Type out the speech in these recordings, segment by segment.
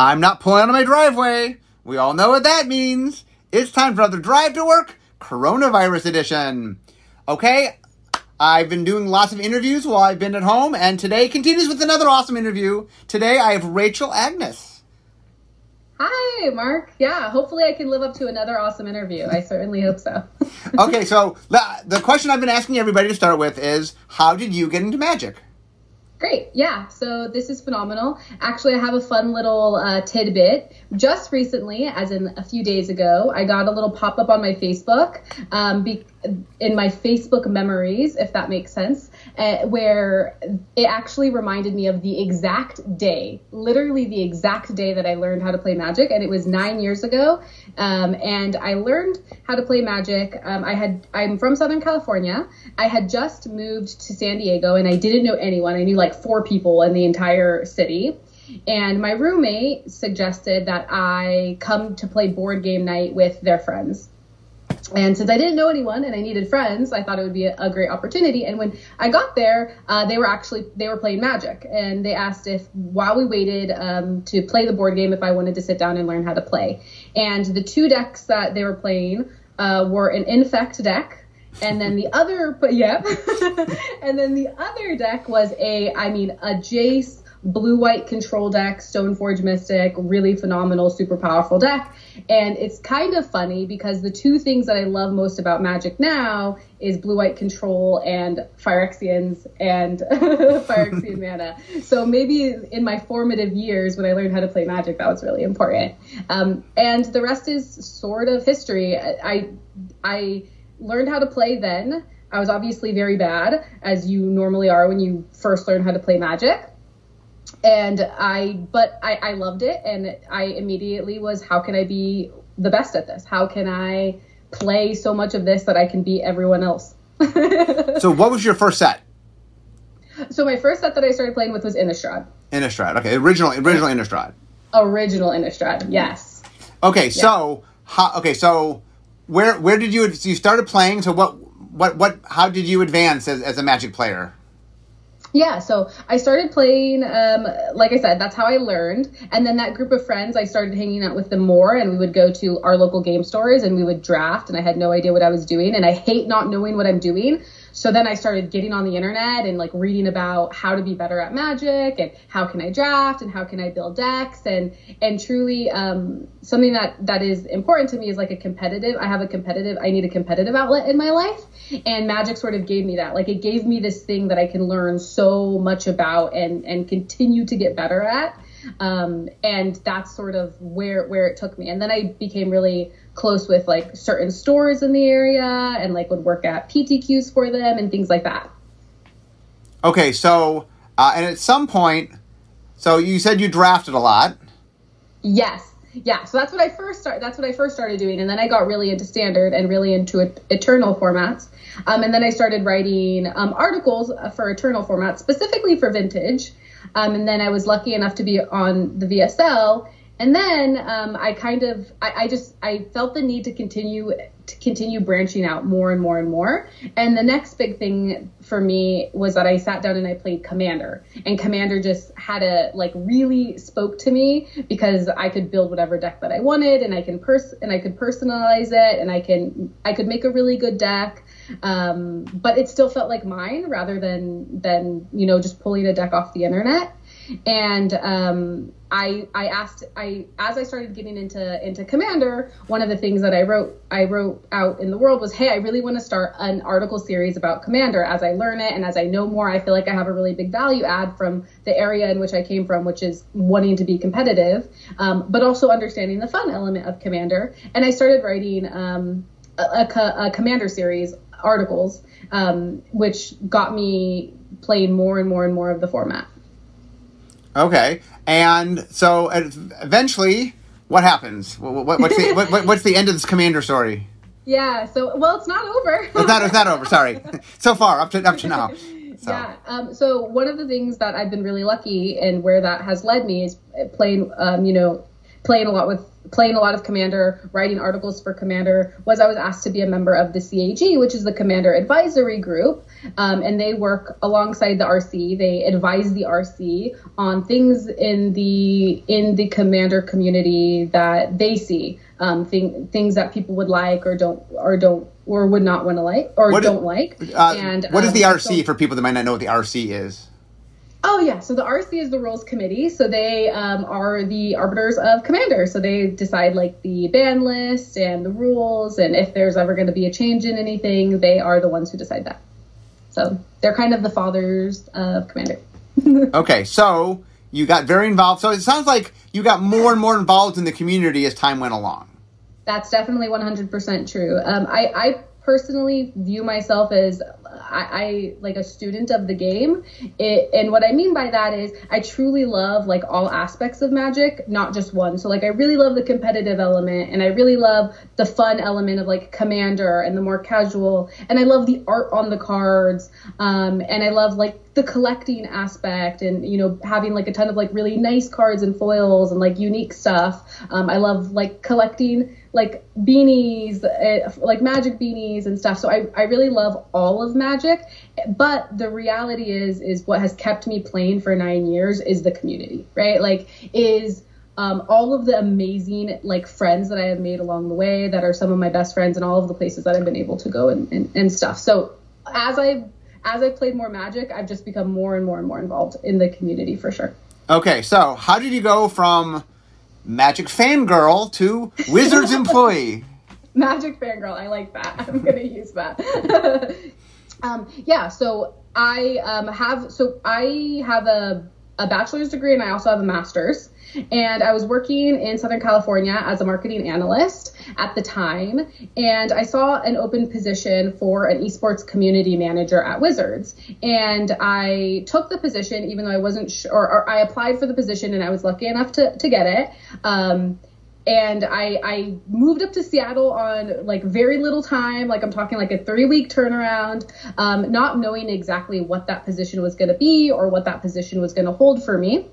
I'm not pulling out of my driveway. We all know what that means. It's time for another drive to work, coronavirus edition. Okay, I've been doing lots of interviews while I've been at home, and today continues with another awesome interview. Today I have Rachel Agnes. Hi, Mark. Yeah, hopefully I can live up to another awesome interview. I certainly hope so. okay, so the, the question I've been asking everybody to start with is how did you get into magic? Great. Yeah. So this is phenomenal. Actually, I have a fun little uh, tidbit. Just recently, as in a few days ago, I got a little pop up on my Facebook, um, be- in my Facebook memories, if that makes sense, uh, where it actually reminded me of the exact day, literally the exact day that I learned how to play Magic, and it was nine years ago. Um, and I learned how to play Magic. Um, I had I'm from Southern California. I had just moved to San Diego, and I didn't know anyone. I knew like four people in the entire city. And my roommate suggested that I come to play board game night with their friends. And since I didn't know anyone and I needed friends, I thought it would be a, a great opportunity. And when I got there, uh, they were actually they were playing Magic, and they asked if while we waited um, to play the board game, if I wanted to sit down and learn how to play. And the two decks that they were playing uh, were an Infect deck, and then the other, but yeah, and then the other deck was a, I mean, a Jace blue white control deck, Stoneforge Mystic, really phenomenal, super powerful deck. And it's kind of funny because the two things that I love most about Magic now is blue white control and Phyrexians and Phyrexian mana. So maybe in my formative years when I learned how to play Magic, that was really important. Um, and the rest is sort of history. I I learned how to play then. I was obviously very bad, as you normally are when you first learn how to play Magic and I, but I, I loved it, and I immediately was, how can I be the best at this? How can I play so much of this that I can beat everyone else? so, what was your first set? So, my first set that I started playing with was Innistrad. Innistrad, okay, original, original Innistrad. Original Innistrad, yes. Okay, yeah. so, how, okay, so where where did you so you started playing? So, what what what how did you advance as, as a Magic player? Yeah so i started playing um, like i said that's how i learned. And then that group of friends i started hanging out with them more and we would go to our local game stores and we would draft and i had no idea what i was doing and i hate not knowing what i'm doing so then I started getting on the internet and like reading about how to be better at magic and how can I draft and how can I build decks and and truly um, something that that is important to me is like a competitive. I have a competitive. I need a competitive outlet in my life, and magic sort of gave me that. Like it gave me this thing that I can learn so much about and and continue to get better at. Um, and that's sort of where where it took me. And then I became really close with like certain stores in the area and like would work at PTQs for them and things like that. Okay, so uh, and at some point, so you said you drafted a lot. Yes, yeah. So that's what I first start. That's what I first started doing, and then I got really into standard and really into eternal formats. Um, and then I started writing um, articles for eternal formats, specifically for vintage. Um, and then I was lucky enough to be on the VSL and then um, I kind of I, I, just I felt the need to continue to continue branching out more and more and more. And the next big thing for me was that I sat down and I played Commander, and Commander just had a like really spoke to me because I could build whatever deck that I wanted, and I can pers and I could personalize it, and I can I could make a really good deck. Um, but it still felt like mine rather than than you know just pulling a deck off the internet and um, I I asked I as I started getting into into Commander, one of the things that I wrote I wrote out in the world was, hey, I really want to start an article series about Commander. As I learn it and as I know more, I feel like I have a really big value add from the area in which I came from, which is wanting to be competitive, um, but also understanding the fun element of Commander. And I started writing um, a, a, a, Commander series articles, um, which got me playing more and more and more of the format. Okay, and so eventually, what happens? What, what's the what, what's the end of this commander story? Yeah. So well, it's not over. it's not. It's not over. Sorry. so far, up to up to now. So. Yeah. Um, so one of the things that I've been really lucky and where that has led me is playing, um, you know, playing a lot with playing a lot of Commander, writing articles for Commander, was I was asked to be a member of the CAG, which is the Commander Advisory Group, um, and they work alongside the RC. They advise the RC on things in the in the Commander community that they see, um, thing, things that people would like or don't or don't or would not want to like or What is- don't like. Uh, and what is um, the RC so- for people that might not know what the RC is? Oh yeah, so the RC is the rules committee. So they um, are the arbiters of commander. So they decide like the ban list and the rules, and if there's ever going to be a change in anything, they are the ones who decide that. So they're kind of the fathers of commander. Okay, so you got very involved. So it sounds like you got more and more involved in the community as time went along. That's definitely 100% true. Um, I, I personally view myself as I, I like a student of the game. It, and what I mean by that is I truly love like all aspects of Magic, not just one. So like I really love the competitive element, and I really love the fun element of like Commander and the more casual, and I love the art on the cards, um, and I love like the collecting aspect and you know having like a ton of like really nice cards and foils and like unique stuff um, i love like collecting like beanies uh, like magic beanies and stuff so I, I really love all of magic but the reality is is what has kept me playing for nine years is the community right like is um, all of the amazing like friends that I have made along the way that are some of my best friends and all of the places that I've been able to go and, and, and stuff. So as I as I've played more Magic, I've just become more and more and more involved in the community for sure. Okay, so how did you go from Magic fangirl to Wizards employee? Magic fangirl, I like that. I'm gonna use that. um, yeah, so I um, have so I have a a bachelor's degree and I also have a master's. And I was working in Southern California as a marketing analyst at the time, and I saw an open position for an esports community manager at Wizards. And I took the position, even though I wasn't sure, or, or I applied for the position and I was lucky enough to, to get it. Um, and I, I moved up to Seattle on like very little time, like I'm talking like a three week turnaround, um, not knowing exactly what that position was going to be or what that position was going to hold for me.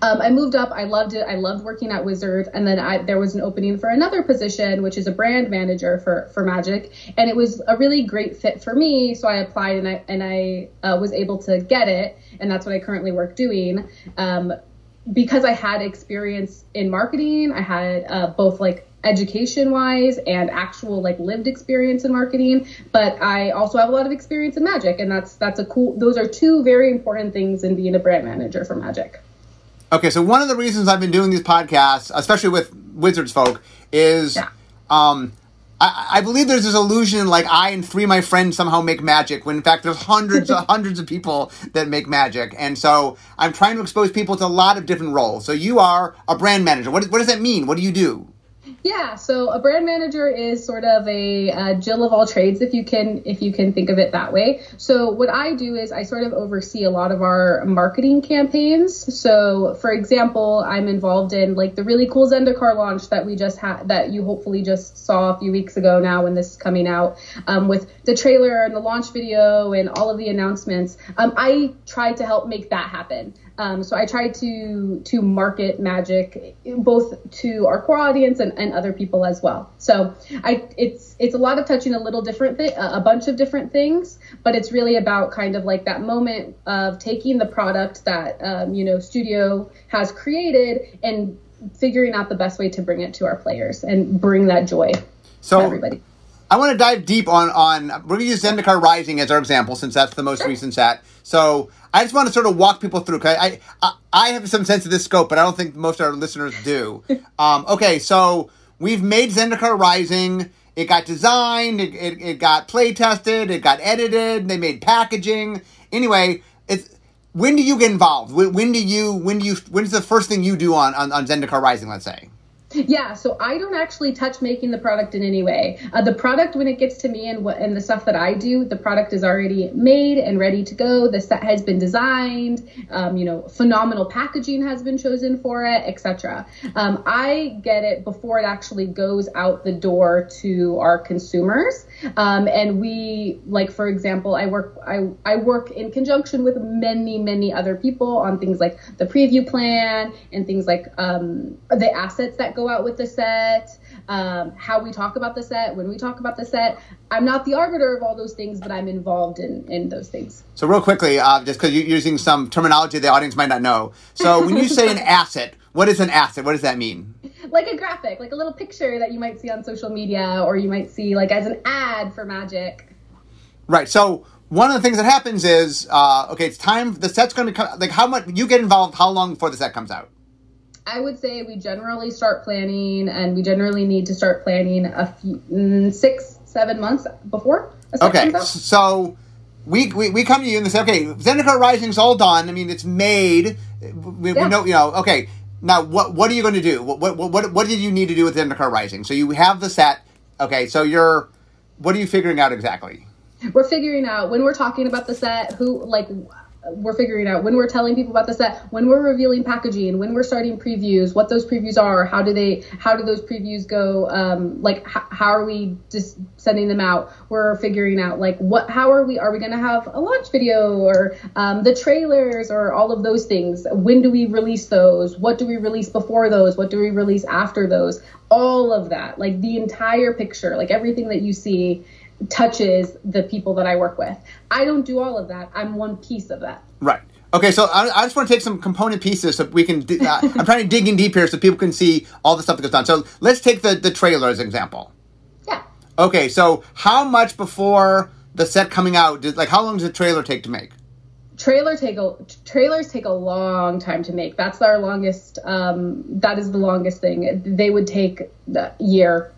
Um, I moved up. I loved it. I loved working at Wizards, and then I, there was an opening for another position, which is a brand manager for for Magic, and it was a really great fit for me. So I applied, and I and I uh, was able to get it, and that's what I currently work doing. Um, because I had experience in marketing, I had uh, both like education wise and actual like lived experience in marketing but i also have a lot of experience in magic and that's that's a cool those are two very important things in being a brand manager for magic Okay, so one of the reasons I've been doing these podcasts, especially with Wizards folk, is Yeah. um, I, I believe there's this illusion like I and three of my friends somehow make magic, when in fact there's hundreds of hundreds of people that make magic, and so I'm trying to expose people to a lot of different roles. So you are a brand manager. What, what does that mean? What do you do? Yeah, so a brand manager is sort of a Jill of all trades, if you can if you can think of it that way. So what I do is I sort of oversee a lot of our marketing campaigns. So for example, I'm involved in like the really cool Zendikar launch that we just had that you hopefully just saw a few weeks ago now when this is coming out um, with the trailer and the launch video and all of the announcements. Um, I tried to help make that happen. Um, so I try to to market magic both to our core audience and, and other people as well. So I it's it's a lot of touching a little different thing, a bunch of different things, but it's really about kind of like that moment of taking the product that um, you know studio has created and figuring out the best way to bring it to our players and bring that joy So to everybody. I want to dive deep on on. We're gonna use Zendikar Rising as our example since that's the most recent set. So I just want to sort of walk people through. Cause I, I I have some sense of this scope, but I don't think most of our listeners do. um, okay, so we've made Zendikar Rising. It got designed. It, it, it got play tested. It got edited. They made packaging. Anyway, it's when do you get involved? When, when do you when do you when's the first thing you do on on, on Zendikar Rising? Let's say. Yeah, so I don't actually touch making the product in any way. Uh, the product, when it gets to me and what and the stuff that I do, the product is already made and ready to go. The set has been designed. Um, you know, phenomenal packaging has been chosen for it, etc. Um, I get it before it actually goes out the door to our consumers. Um, and we, like for example, I work I I work in conjunction with many many other people on things like the preview plan and things like um, the assets that go go out with the set, um, how we talk about the set, when we talk about the set. I'm not the arbiter of all those things, but I'm involved in, in those things. So, real quickly, uh, just because you're using some terminology the audience might not know. So, when you say an asset, what is an asset? What does that mean? Like a graphic, like a little picture that you might see on social media or you might see like as an ad for Magic. Right. So, one of the things that happens is, uh, okay, it's time. The set's going to come. Like, how much you get involved? How long before the set comes out? I would say we generally start planning, and we generally need to start planning a few mm, six, seven months before. Okay, so we, we we come to you and they say, okay, Zendikar Rising's all done. I mean, it's made. We, Yeah. we know, you know. Okay, now what what are you going to do? What, what what what did you need to do with Zendikar Rising? So you have the set. Okay, so you're what are you figuring out exactly? we're figuring out when we're talking about the set who like we're figuring out when we're telling people about the set when we're revealing packaging when we're starting previews what those previews are how do they how do those previews go um, like h- how are we just sending them out? We're figuring out like what how are we are we going to have a launch video or um, the trailers or all of those things? When do we release those? What do we release before those? What do we release after those? All of that like the entire picture like everything that you see touches the people that I work with. I don't do all of that. I'm one piece of that. Right. Okay, so I, I just want to take some component pieces so we can. di- Uh, I'm trying to dig in deep here so people can see all the stuff that goes on. So let's take the the trailer as an example. Yeah. Okay, so how much before the set coming out? Did, like, how long does the trailer take to make? Trailer take a trailers take a long time to make. That's our longest. Um, that is the longest thing. They would take a year.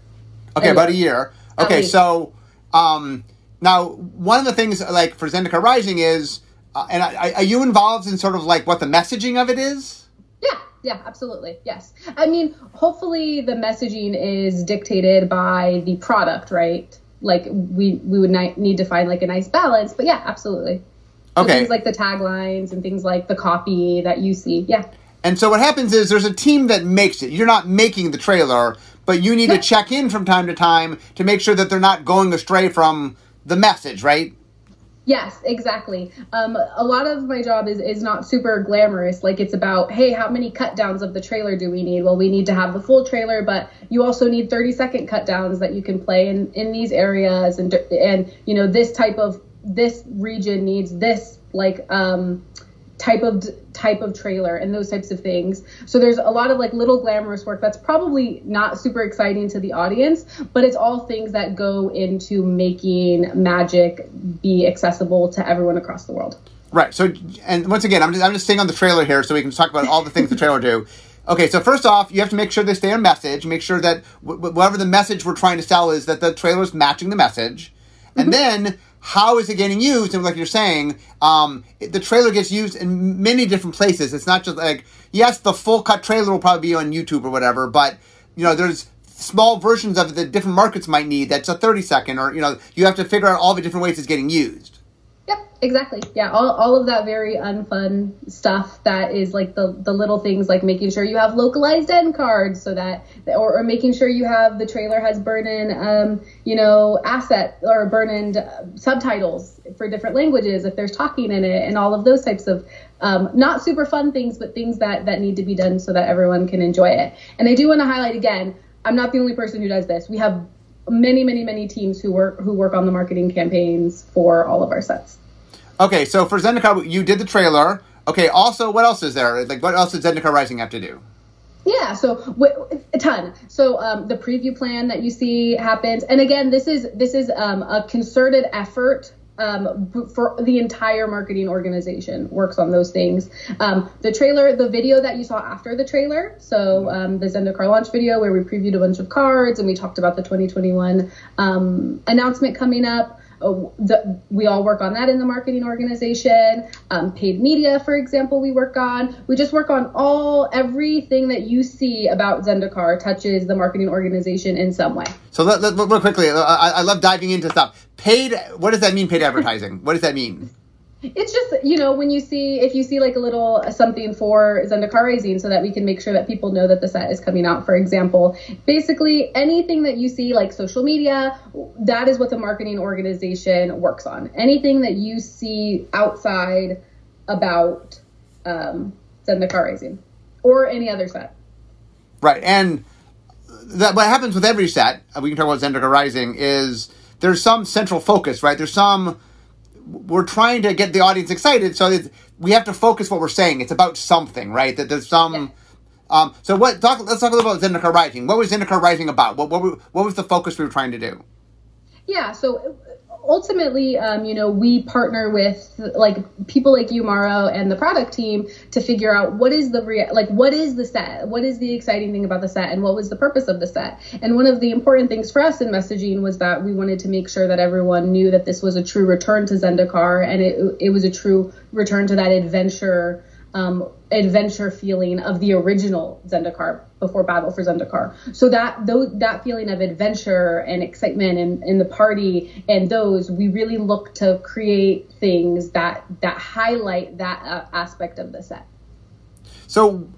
Okay, about a year. Okay, so um, now one of the things like for Zendikar Rising is, uh, and I, I, are you involved in sort of like what the messaging of it is? Yeah, yeah, absolutely. Yes. I mean, hopefully the messaging is dictated by the product, right? Like we we would ni- need to find like a nice balance, but yeah, absolutely. So Okay. Things like the taglines and things like the copy that you see. Yeah. And so what happens is there's a team that makes it. You're not making the trailer, but you need to check in from time to time to make sure that they're not going astray from the message, right? Yes, exactly. Um, a lot of my job is is not super glamorous. Like it's about, hey, how many cut downs of the trailer do we need? Well, we need to have the full trailer, but you also need 30 second cut downs that you can play in in these areas, and and you know this type of this region needs this like um type of type of trailer and those types of things. So there's a lot of like little glamorous work that's probably not super exciting to the audience, but it's all things that go into making magic be accessible to everyone across the world. Right. So, and once again, I'm just, I'm just staying on the trailer here so we can talk about all the things the trailer do. Okay, so first off, you have to make sure they stay on message. Make sure that wh- whatever the message we're trying to sell is that the trailer's matching the message. And mm-hmm. then, how is it getting used? And like you're saying, um, the trailer gets used in many different places. It's not just like, yes, the full cut trailer will probably be on YouTube or whatever, but, you know, there's small versions of it that different markets might need that's a 30 second, or, you know, you have to figure out all the different ways it's getting used. Yep, exactly. Yeah, all, all of that very unfun stuff that is like the the little things like making sure you have localized end cards so that or, or making sure you have the trailer has burn-in um, you know asset or burn-in uh, subtitles for different languages if there's talking in it and all of those types of um, not super fun things but things that that need to be done so that everyone can enjoy it. And I do want to highlight again, I'm not the only person who does this. We have many many many teams who work who work on the marketing campaigns for all of our sets. Okay, so for Zendikar, you did the trailer. Okay, also, what else is there? Like, what else does Zendikar Rising have to do? Yeah, so w- a ton. So um, the preview plan that you see happens, and again, this is this is um, a concerted effort um, for the entire marketing organization works on those things. Um, the trailer, the video that you saw after the trailer, so um, the Zendikar launch video where we previewed a bunch of cards and we talked about the 2021 um, announcement coming up. Uh, the, we all work on that in the marketing organization. Um, paid media, for example, we work on. We just work on all everything that you see about Zendikar touches the marketing organization in some way. So, let, let, real quickly, I, I love diving into stuff. Paid, what does that mean, paid advertising? what does that mean? It's just you know when you see if you see like a little something for Zendikar Rising, so that we can make sure that people know that the set is coming out. For example, basically anything that you see like social media, that is what the marketing organization works on. Anything that you see outside about um, Zendikar Rising or any other set. Right, and that what happens with every set, uh, we can talk about Zendikar Rising, is there's some central focus, right? There's some we're trying to get the audience excited, so we have to focus what we're saying. It's about something, right? That there's some. Yeah. Um, so what? Talk, let's talk a little about Zendikar Rising. What was Zendikar Rising about? What, what what was the focus we were trying to do? Yeah, so ultimately, um, you know, we partner with like people like you, Maro, and the product team to figure out what is the rea- like what is the set, what is the exciting thing about the set, and what was the purpose of the set. And one of the important things for us in messaging was that we wanted to make sure that everyone knew that this was a true return to Zendikar, and it it was a true return to that adventure. Um, adventure feeling of the original Zendikar before Battle for Zendikar. So that those, that feeling of adventure and excitement and in the party and those we really look to create things that that highlight that uh, aspect of the set. So,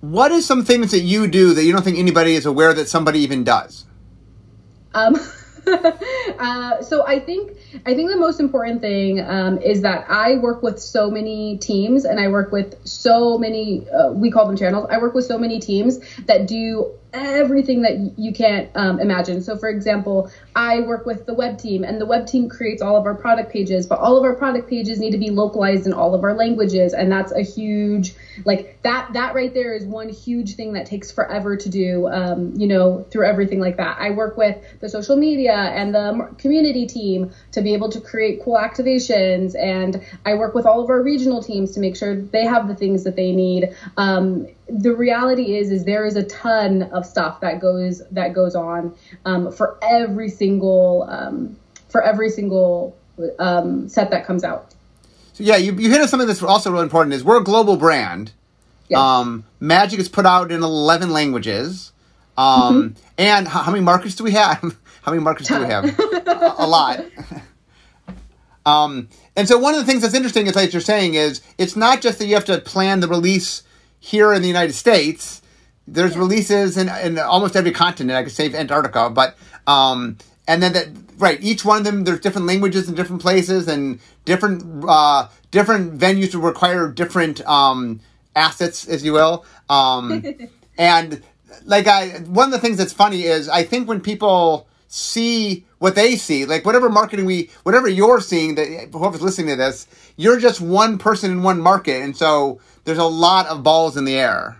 what is some things that you do that you don't think anybody is aware that somebody even does? Um, uh, so I think I think the most important thing um, is that I work with so many teams and I work with so many uh, we call them channels. I work with so many teams that do everything that you can't um, imagine. So, for example, I work with the web team, and the web team creates all of our product pages, but all of our product pages need to be localized in all of our languages, and that's a huge like that. That right there is one huge thing that takes forever to do. Um, you know, through everything like that. I work with the social media and the community team to be able to create cool activations, and I work with all of our regional teams to make sure they have the things that they need. Um, the reality is is there is a ton of stuff that goes that goes on um, for every single um, for every single um, set that comes out. So yeah, you, you hit on something that's also really important. Is we're a global brand. Yes. Um, Magic is put out in eleven languages. Um, and how, how many markets do we have? how many markets do we have? a, a lot. um, and so one of the things that's interesting is like you're saying is it's not just that you have to plan the release here in the United States. There's releases in, in almost every continent. I could say Antarctica, but um, and then that right each one of them there's different languages in different places and different uh, different venues to require different um, assets, as you will. Um, and like I, one of the things that's funny is I think when people see what they see, like whatever marketing we, whatever you're seeing, that whoever's listening to this, you're just one person in one market, and so there's a lot of balls in the air.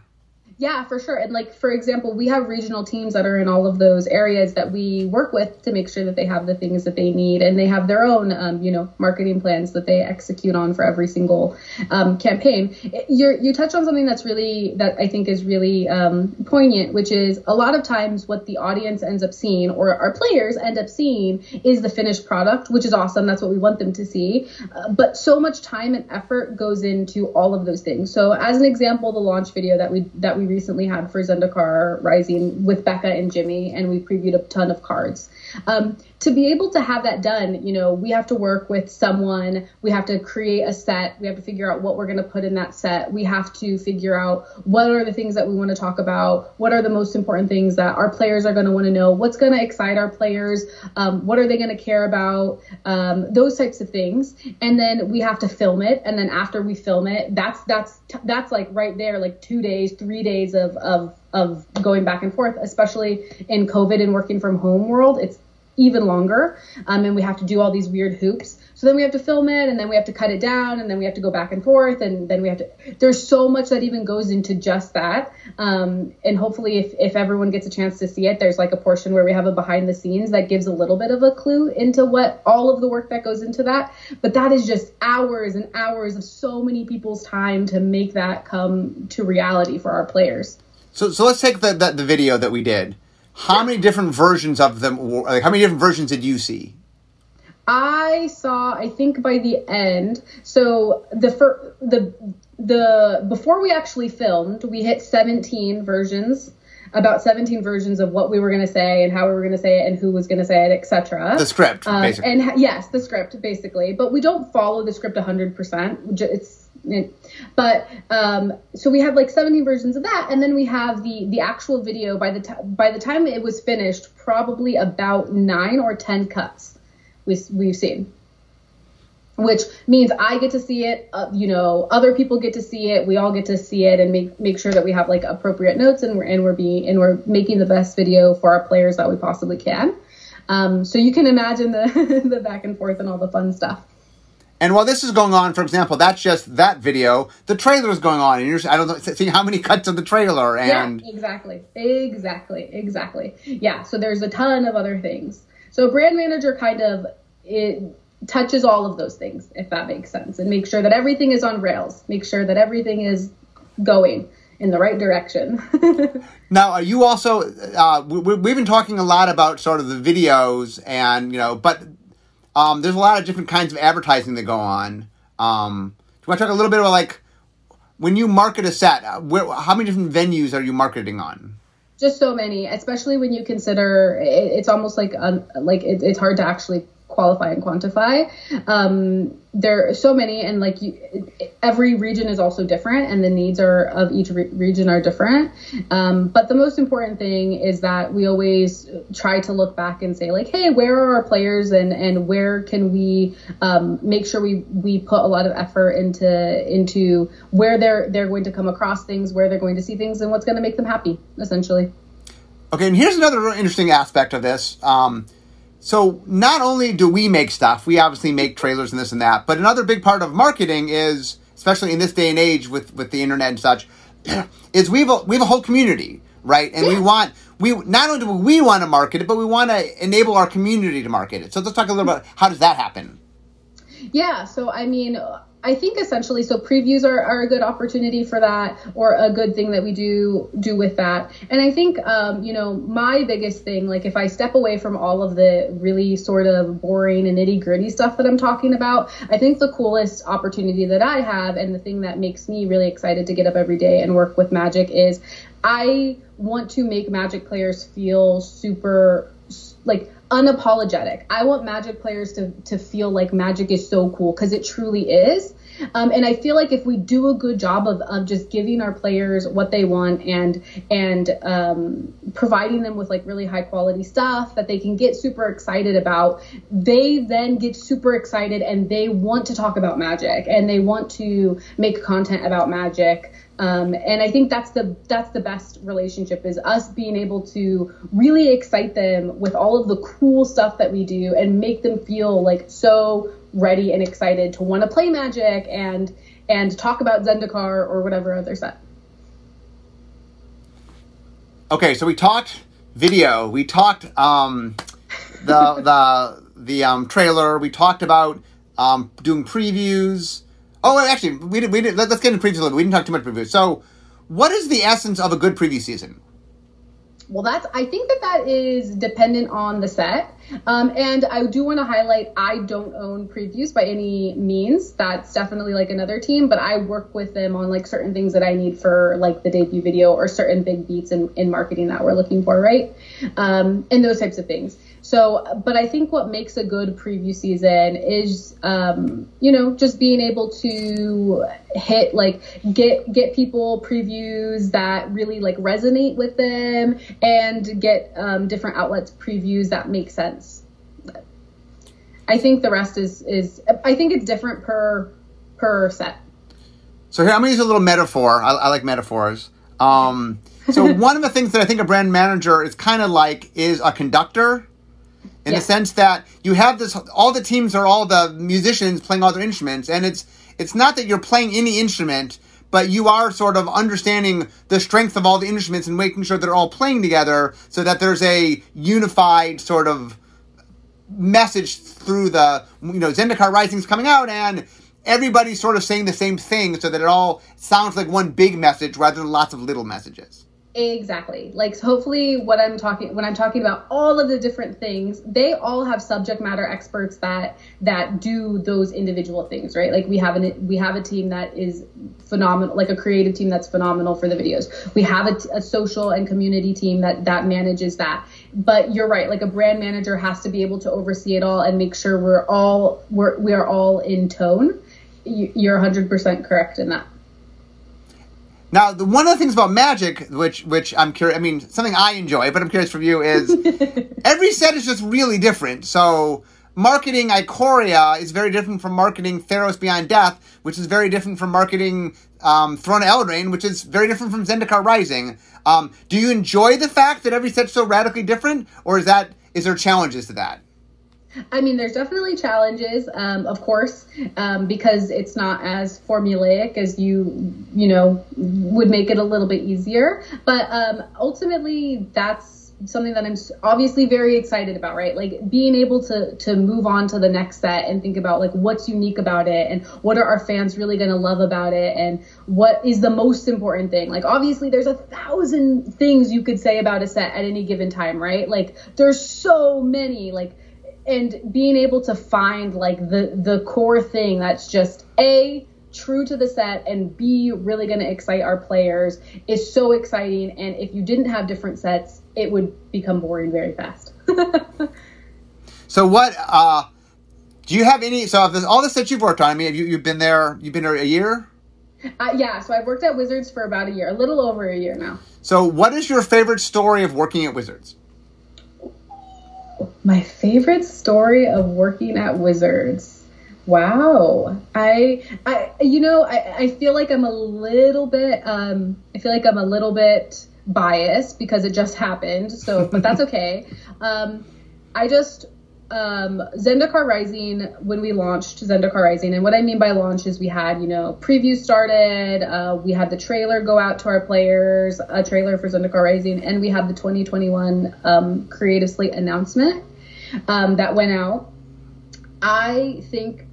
Yeah, for sure. And like for example, we have regional teams that are in all of those areas that we work with to make sure that they have the things that they need, and they have their own, um, you know, marketing plans that they execute on for every single um, campaign. You you touch on something that's really that I think is really um, poignant, which is a lot of times what the audience ends up seeing or our players end up seeing is the finished product, which is awesome. That's what we want them to see. Uh, but so much time and effort goes into all of those things. So as an example, the launch video that we that we recently had for Zendikar Rising with Becca and Jimmy, and we previewed a ton of cards. Um, to be able to have that done, you know, we have to work with someone. We have to create a set. We have to figure out what we're going to put in that set. We have to figure out what are the things that we want to talk about. What are the most important things that our players are going to want to know? What's going to excite our players? Um, what are they going to care about? Um, those types of things. And then we have to film it. And then after we film it, that's that's that's like right there, like two days, three days of of of going back and forth, especially in COVID and working from home world. It's even longer. Um, and we have to do all these weird hoops. So then we have to film it and then we have to cut it down and then we have to go back and forth and then we have to, there's so much that even goes into just that. Um, and hopefully if, if everyone gets a chance to see it, there's like a portion where we have a behind the scenes that gives a little bit of a clue into what all of the work that goes into that. But that is just hours and hours of so many people's time to make that come to reality for our players. So, so let's take the, the, the video that we did. How many different versions of them? Like, how many different versions did you see? I saw, I think by the end, so the fir- the the before we actually filmed, we hit 17 versions, about 17 versions of what we were going to say and how we were going to say it and who was going to say it, etc. The script, Um, basically. and ha- yes, the script basically, but we don't follow the script 100%. It's it, but um, so we have like 17 versions of that, and then we have the the actual video. By the time by the time it was finished, probably about nine or ten cuts we we've seen. which means I get to see it. Uh, you know, other people get to see it. We all get to see it, and make make sure that we have like appropriate notes, and we're and we're being and we're making the best video for our players that we possibly can. Um, so you can imagine the the back and forth and all the fun stuff. And while this is going on, for example, that's just that video. The trailer is going on, and you're I don't know seeing how many cuts of the trailer and yeah, exactly, exactly, exactly. Yeah. So there's a ton of other things. So brand manager kind of it touches all of those things, if that makes sense, and make sure that everything is on rails. Make sure that everything is going in the right direction. now, are you also? Uh, we, have been talking a lot about sort of the videos, and you know, but um, there's a lot of different kinds of advertising that go on. Um, do you want to talk a little bit about like when you market a set? Uh, where, how many different venues are you marketing on? Just so many, especially when you consider it, it's almost like like it, it's hard to actually qualify and quantify. Um, there are so many, and like you, every region is also different, and the needs are of each re- region are different. Um, but the most important thing is that we always try to look back and say like, hey, where are our players, and and where can we um, make sure we we put a lot of effort into into where they're they're going to come across things, where they're going to see things, and what's going to make them happy, essentially. Okay, and here's another interesting aspect of this. Um, so not only do we make stuff, we obviously make trailers and this and that, but another big part of marketing is, especially in this day and age with, with the internet and such, is we have a, we have a whole community, right? And we want we not only do we want to market it, but we want to enable our community to market it. So let's talk a little mm-hmm. about how does that happen. Yeah, so I mean, I think essentially, so previews are, are a good opportunity for that, or a good thing that we do do with that. And I think, um, you know, my biggest thing, like if I step away from all of the really sort of boring and nitty gritty stuff that I'm talking about, I think the coolest opportunity that I have, and the thing that makes me really excited to get up every day and work with Magic, is I want to make Magic players feel super like unapologetic. I want Magic players to to feel like Magic is so cool because it truly is. Um, and I feel like if we do a good job of, of just giving our players what they want and and um, providing them with like really high quality stuff that they can get super excited about, they then get super excited and they want to talk about Magic and they want to make content about Magic. Um, and I think that's the that's the best relationship is us being able to really excite them with all of the cool stuff that we do and make them feel like so ready and excited to want to play Magic and and talk about Zendikar or whatever other set. Okay, so we talked video, we talked um, the the the um, trailer, we talked about um, doing previews. Oh, actually, we did. We did. Let, us get into previews a little. We didn't talk too much previews. So, what is the essence of a good preview season? Well, that's. I think that that is dependent on the set, um, and I do want to highlight. I don't own previews by any means. That's definitely like another team, but I work with them on like certain things that I need for like the debut video or certain big beats in, in marketing that we're looking for, right? Um, and those types of things. So, but I think what makes a good preview season is, um, you know, just being able to hit like get get people previews that really like resonate with them, and get um, different outlets previews that make sense. I think the rest is is I think it's different per per set. So here I'm gonna use a little metaphor. I, I like metaphors. Um, so one of the things that I think a brand manager is kind of like is a conductor in yeah. the sense that you have this all the teams are all the musicians playing all their instruments and it's it's not that you're playing any instrument but you are sort of understanding the strength of all the instruments and making sure they're all playing together so that there's a unified sort of message through the you know Zendikar Rising's coming out and everybody's sort of saying the same thing so that it all sounds like one big message rather than lots of little messages. Exactly. Like hopefully what I'm talking when I'm talking about all of the different things, they all have subject matter experts that that do those individual things, right? Like we have an we have a team that is phenomenal, like a creative team that's phenomenal for the videos. We have a, a social and community team that that manages that. But you're right, like a brand manager has to be able to oversee it all and make sure we're all we're we are all in tone. You're 100% correct in that. Now, the, one of the things about Magic, which which I'm curious, I mean, something I enjoy, but I'm curious from you is every set is just really different. So marketing Ikoria is very different from marketing Theros Beyond Death, which is very different from marketing um, Throne of Eldraine, which is very different from Zendikar Rising. Um, do you enjoy the fact that every set's so radically different, or is that is there challenges to that? I mean, there's definitely challenges, um, of course, um, because it's not as formulaic as you, you know, would make it a little bit easier. But um, ultimately, that's something that I'm obviously very excited about, right? Like being able to to move on to the next set and think about like what's unique about it and what are our fans really going to love about it and what is the most important thing. Like obviously there's a thousand things you could say about a set at any given time, right? Like there's so many like and being able to find like the the core thing that's just a true to the set and b really going to excite our players is so exciting. And if you didn't have different sets it would become boring very fast. So what uh do you have any so this, all the sets you've worked on i mean have you, you've been there you've been there a year? Uh, yeah so i've worked at wizards for about a year a little over a year now. So what is your favorite story of working at wizards my favorite story of working at Wizards. Wow. I I you know, I, I feel like I'm a little bit um I feel like I'm a little bit biased because it just happened. So but that's okay. Um I just um, Zendikar Rising when we launched Zendikar Rising, and what I mean by launch is we had you know preview started, uh, we had the trailer go out to our players, a trailer for Zendikar Rising, and we had the 2021 um, Creative Slate announcement um, that went out. I think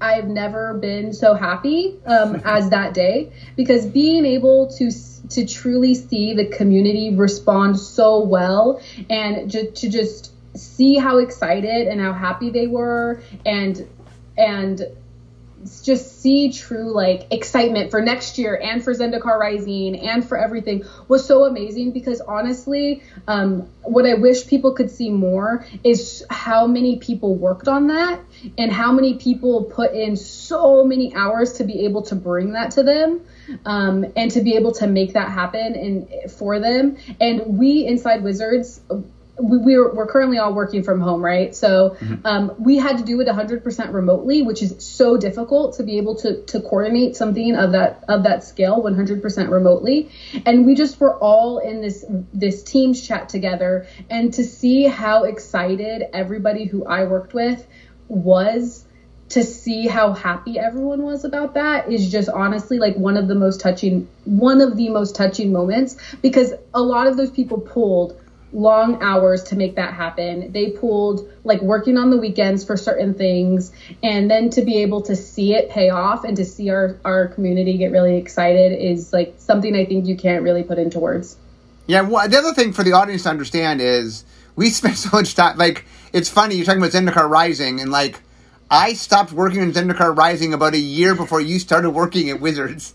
I've never been so happy um, as that day because being able to to truly see the community respond so well and ju- to just see how excited and how happy they were and and just see true like excitement for next year and for Zendikar Rising and for everything was so amazing because honestly, um, what I wish people could see more is how many people worked on that and how many people put in so many hours to be able to bring that to them um, and to be able to make that happen and for them. And we inside Wizards we, we're, we're currently all working from home, right? So mm-hmm. um, we had to do it 100% remotely, which is so difficult to be able to to coordinate something of that of that scale 100% remotely. And we just were all in this this Teams chat together, and to see how excited everybody who I worked with was to see how happy everyone was about that is just honestly like one of the most touching one of the most touching moments because a lot of those people pulled long hours to make that happen. They pulled like working on the weekends for certain things and then to be able to see it pay off and to see our, our community get really excited is like something I think you can't really put into words. Yeah, well, the other thing for the audience to understand is we spent so much time like it's funny you're talking about Zendikar Rising and like I stopped working on Zendikar Rising about a year before you started working at Wizards.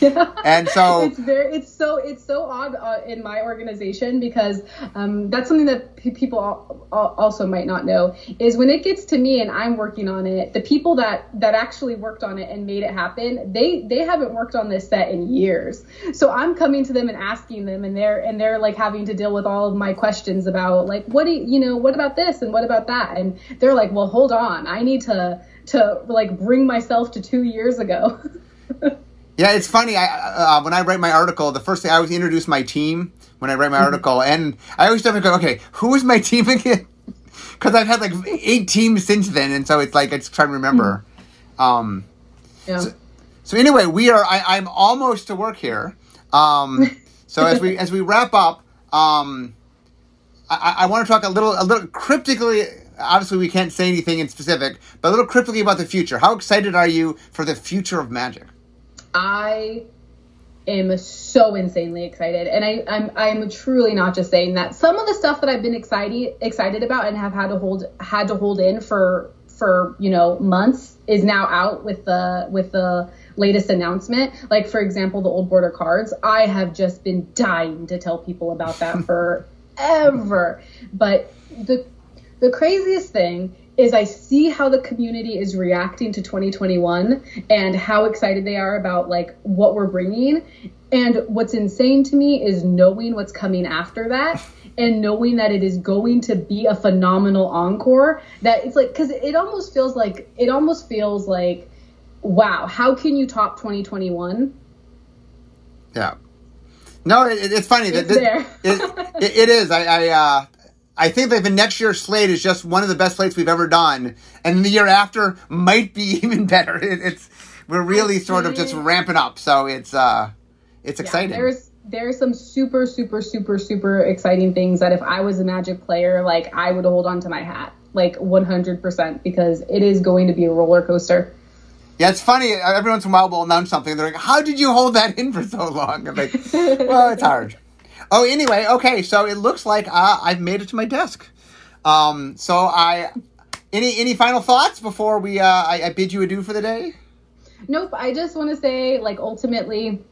Yeah. And so it's very it's so it's so odd uh, in my organization because um, that's something that p- people al- al- also might not know is when it gets to me and I'm working on it, the people that that actually worked on it and made it happen, they they haven't worked on this set in years. So I'm coming to them and asking them, and they're and they're like having to deal with all of my questions about like what do you, you know what about this and what about that, and they're like, well, hold on, I need to to like bring myself to two years ago. Yeah, it's funny. I uh, when I write my article, the first thing I always introduce my team when I write my mm-hmm. article, and I always start to go, okay, who is my team again? Because I've had like eight teams since then, and so it's like I just try to remember. Mm-hmm. Um, yeah. So, so, anyway, we are. I, am almost to work here. Um, so as we as we wrap up, um, I, I want to talk a little a little cryptically. Obviously, we can't say anything in specific, but a little cryptically about the future. How excited are you for the future of Magic? I am so insanely excited and I, I'm I'm truly not just saying that. Some of the stuff that I've been excited excited about and have had to hold had to hold in for for you know months is now out with the with the latest announcement. Like for example, the old border cards. I have just been dying to tell people about that forever. But the the craziest thing is I see how the community is reacting to 2021 and how excited they are about like what we're bringing. And what's insane to me is knowing what's coming after that and knowing that it is going to be a phenomenal encore that it's like because it almost feels like it almost feels like wow how can you top 2021 yeah no it, it's funny it's that there. it, it, it is i i uh I think that the next year's slate is just one of the best slates we've ever done, and the year after might be even better. It, it's we're really sort of just ramping up, so it's uh, it's exciting. Yeah, there's there's some super super super super exciting things that if I was a Magic player, like I would hold on to my hat, like 100% because it is going to be a roller coaster. Yeah, it's funny. Every once in a while, we'll announce something. They're like, "How did you hold that in for so long?" I'm like, "Well, it's hard." Oh, anyway, okay. So it looks like uh, I've made it to my desk. Um, so I, any any final thoughts before we uh, I, I bid you adieu for the day? Nope. I just want to say, like, ultimately,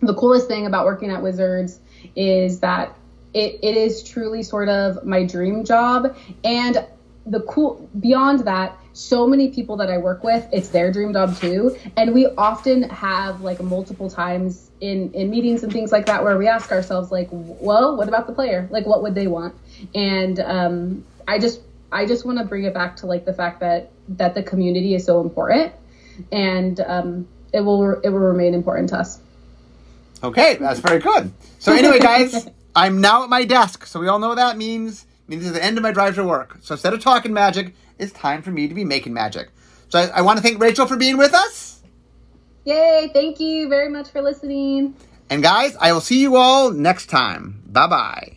the coolest thing about working at Wizards is that it, it is truly sort of my dream job. And the cool beyond that, so many people that I work with, it's their dream job too. And we often have like multiple times in in meetings and things like that where we ask ourselves like, well, what about the player? Like, what would they want? And um, I just I just want to bring it back to like the fact that that the community is so important, and um, it will it will remain important to us. Okay, that's very good. So anyway, guys, I'm now at my desk, so we all know what that means. Means it's the end of my drive to work. So instead of talking magic, it's time for me to be making magic. So I, I want to thank Rachel for being with us. Yay! Thank you very much for listening. And guys, I will see you all next time. Bye bye.